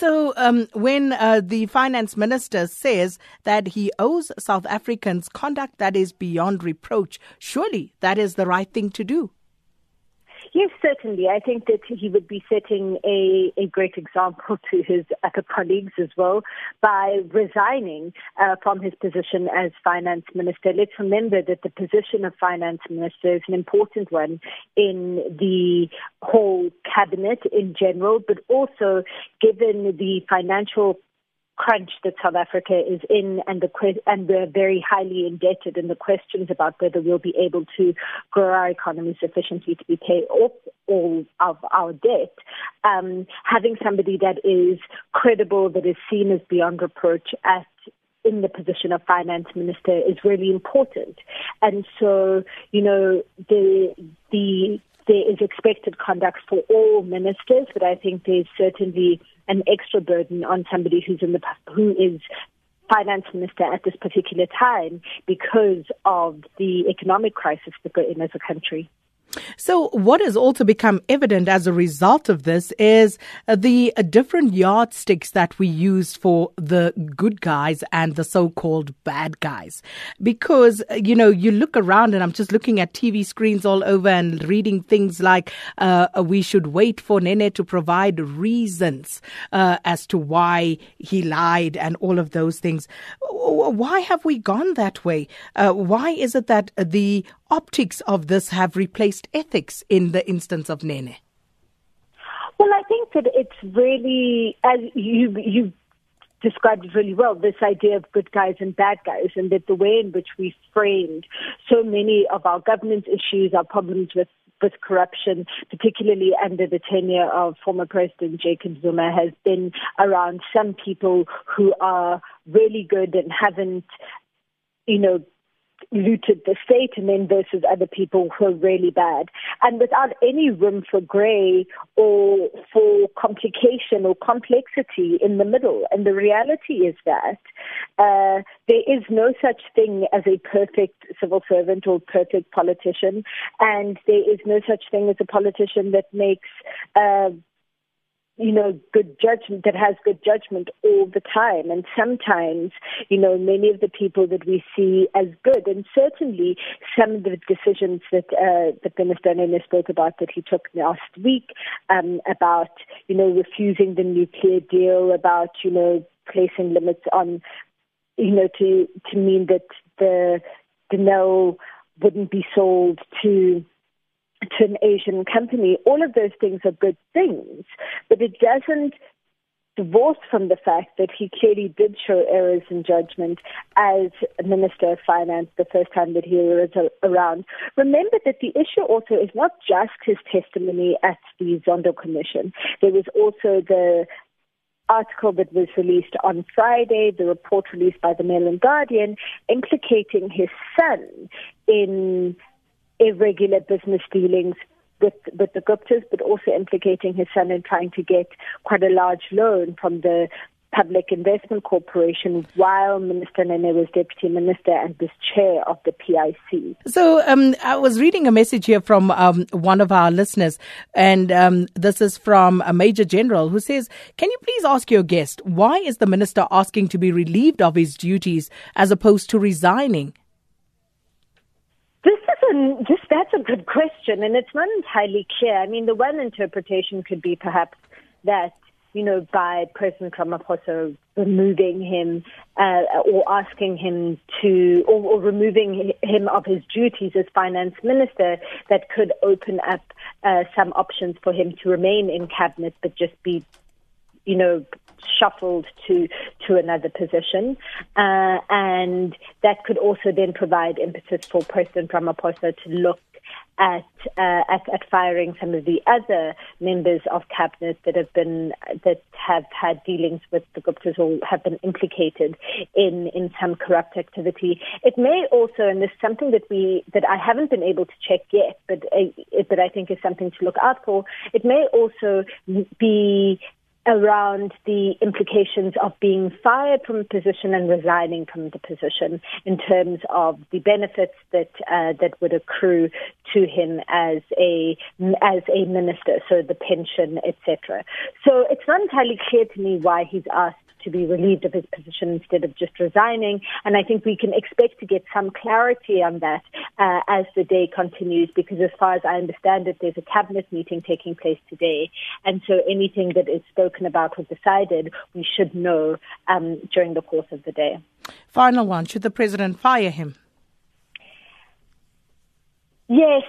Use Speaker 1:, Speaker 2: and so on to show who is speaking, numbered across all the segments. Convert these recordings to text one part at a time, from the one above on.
Speaker 1: So, um, when uh, the finance minister says that he owes South Africans conduct that is beyond reproach, surely that is the right thing to do.
Speaker 2: Yes, certainly. I think that he would be setting a, a great example to his other colleagues as well by resigning uh, from his position as finance minister. Let's remember that the position of finance minister is an important one in the whole cabinet in general, but also given the financial crunch that South Africa is in and the and we're very highly indebted and the questions about whether we'll be able to grow our economy sufficiently to be paid off all of our debt, um, having somebody that is credible, that is seen as beyond reproach at in the position of finance minister is really important. And so, you know, the the there is expected conduct for all ministers, but I think there's certainly an extra burden on somebody who's in the who is finance minister at this particular time because of the economic crisis that we're in as a country.
Speaker 1: So, what has also become evident as a result of this is uh, the uh, different yardsticks that we use for the good guys and the so called bad guys. Because, uh, you know, you look around and I'm just looking at TV screens all over and reading things like uh, we should wait for Nene to provide reasons uh, as to why he lied and all of those things. Why have we gone that way? Uh, why is it that the optics of this have replaced ethics in the instance of Nene?
Speaker 2: Well, I think that it's really, as you, you described it really well, this idea of good guys and bad guys, and that the way in which we framed so many of our governance issues, our problems with with corruption, particularly under the tenure of former President Jacob Zuma, has been around some people who are really good and haven't, you know, looted the state and then versus other people who are really bad. And without any room for grey or for complication or complexity in the middle. And the reality is that uh, there is no such thing as a perfect civil servant or perfect politician. And there is no such thing as a politician that makes uh, you know, good judgment, that has good judgment all the time. And sometimes, you know, many of the people that we see as good, and certainly some of the decisions that uh, the Minister Nene spoke about that he took last week um, about, you know, refusing the nuclear deal, about, you know, placing limits on, you know, to, to mean that the, Denel wouldn't be sold to to an Asian company. All of those things are good things, but it doesn't divorce from the fact that he clearly did show errors in judgment as Minister of Finance the first time that he was around. Remember that the issue also is not just his testimony at the Zondo Commission. There was also the article that was released on Friday, the report released by the Mail and Guardian, implicating his son in irregular business dealings with with the Guptas, but also implicating his son in trying to get quite a large loan from the Public Investment Corporation while Minister Nene was deputy minister and was chair of the PIC.
Speaker 1: So um, I was reading a message here from um, one of our listeners, and um, this is from a major general who says, "Can you please ask your guest why is the minister asking to be relieved of his duties as opposed to resigning?"
Speaker 2: Um, just that's a good question, and it's not entirely clear. I mean, the one interpretation could be perhaps that you know by President Ramaphosa removing him uh, or asking him to or, or removing him of his duties as finance minister, that could open up uh, some options for him to remain in cabinet, but just be you know, shuffled to to another position, uh, and that could also then provide impetus for President Ramaphosa to look at, uh, at, at firing some of the other members of cabinet that have been that have had dealings with the Guptas or have been implicated in in some corrupt activity. It may also, and this is something that we that I haven't been able to check yet, but uh, but I think is something to look out for. It may also be around the implications of being fired from a position and resigning from the position in terms of the benefits that uh, that would accrue to him as a as a minister, so the pension, etc. So it's not entirely clear to me why he's asked to be relieved of his position instead of just resigning. And I think we can expect to get some clarity on that uh, as the day continues, because as far as I understand it, there's a cabinet meeting taking place today. And so anything that is spoken about or decided, we should know um, during the course of the day.
Speaker 1: Final one Should the president fire him?
Speaker 2: Yes.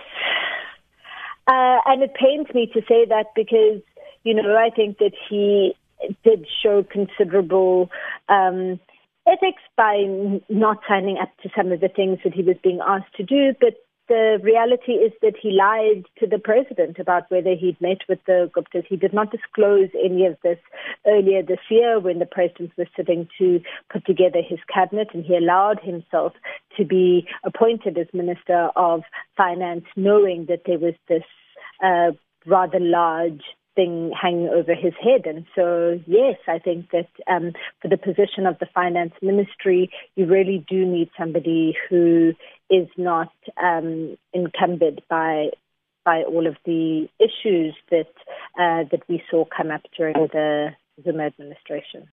Speaker 2: Uh, and it pains me to say that because, you know, I think that he did show considerable um, ethics by not signing up to some of the things that he was being asked to do. But the reality is that he lied to the president about whether he'd met with the Guptas. He did not disclose any of this earlier this year when the president was sitting to put together his cabinet, and he allowed himself to be appointed as Minister of Finance, knowing that there was this uh, rather large thing hanging over his head. And so, yes, I think that um, for the position of the finance ministry, you really do need somebody who is not um, encumbered by by all of the issues that uh, that we saw come up during the Zuma administration.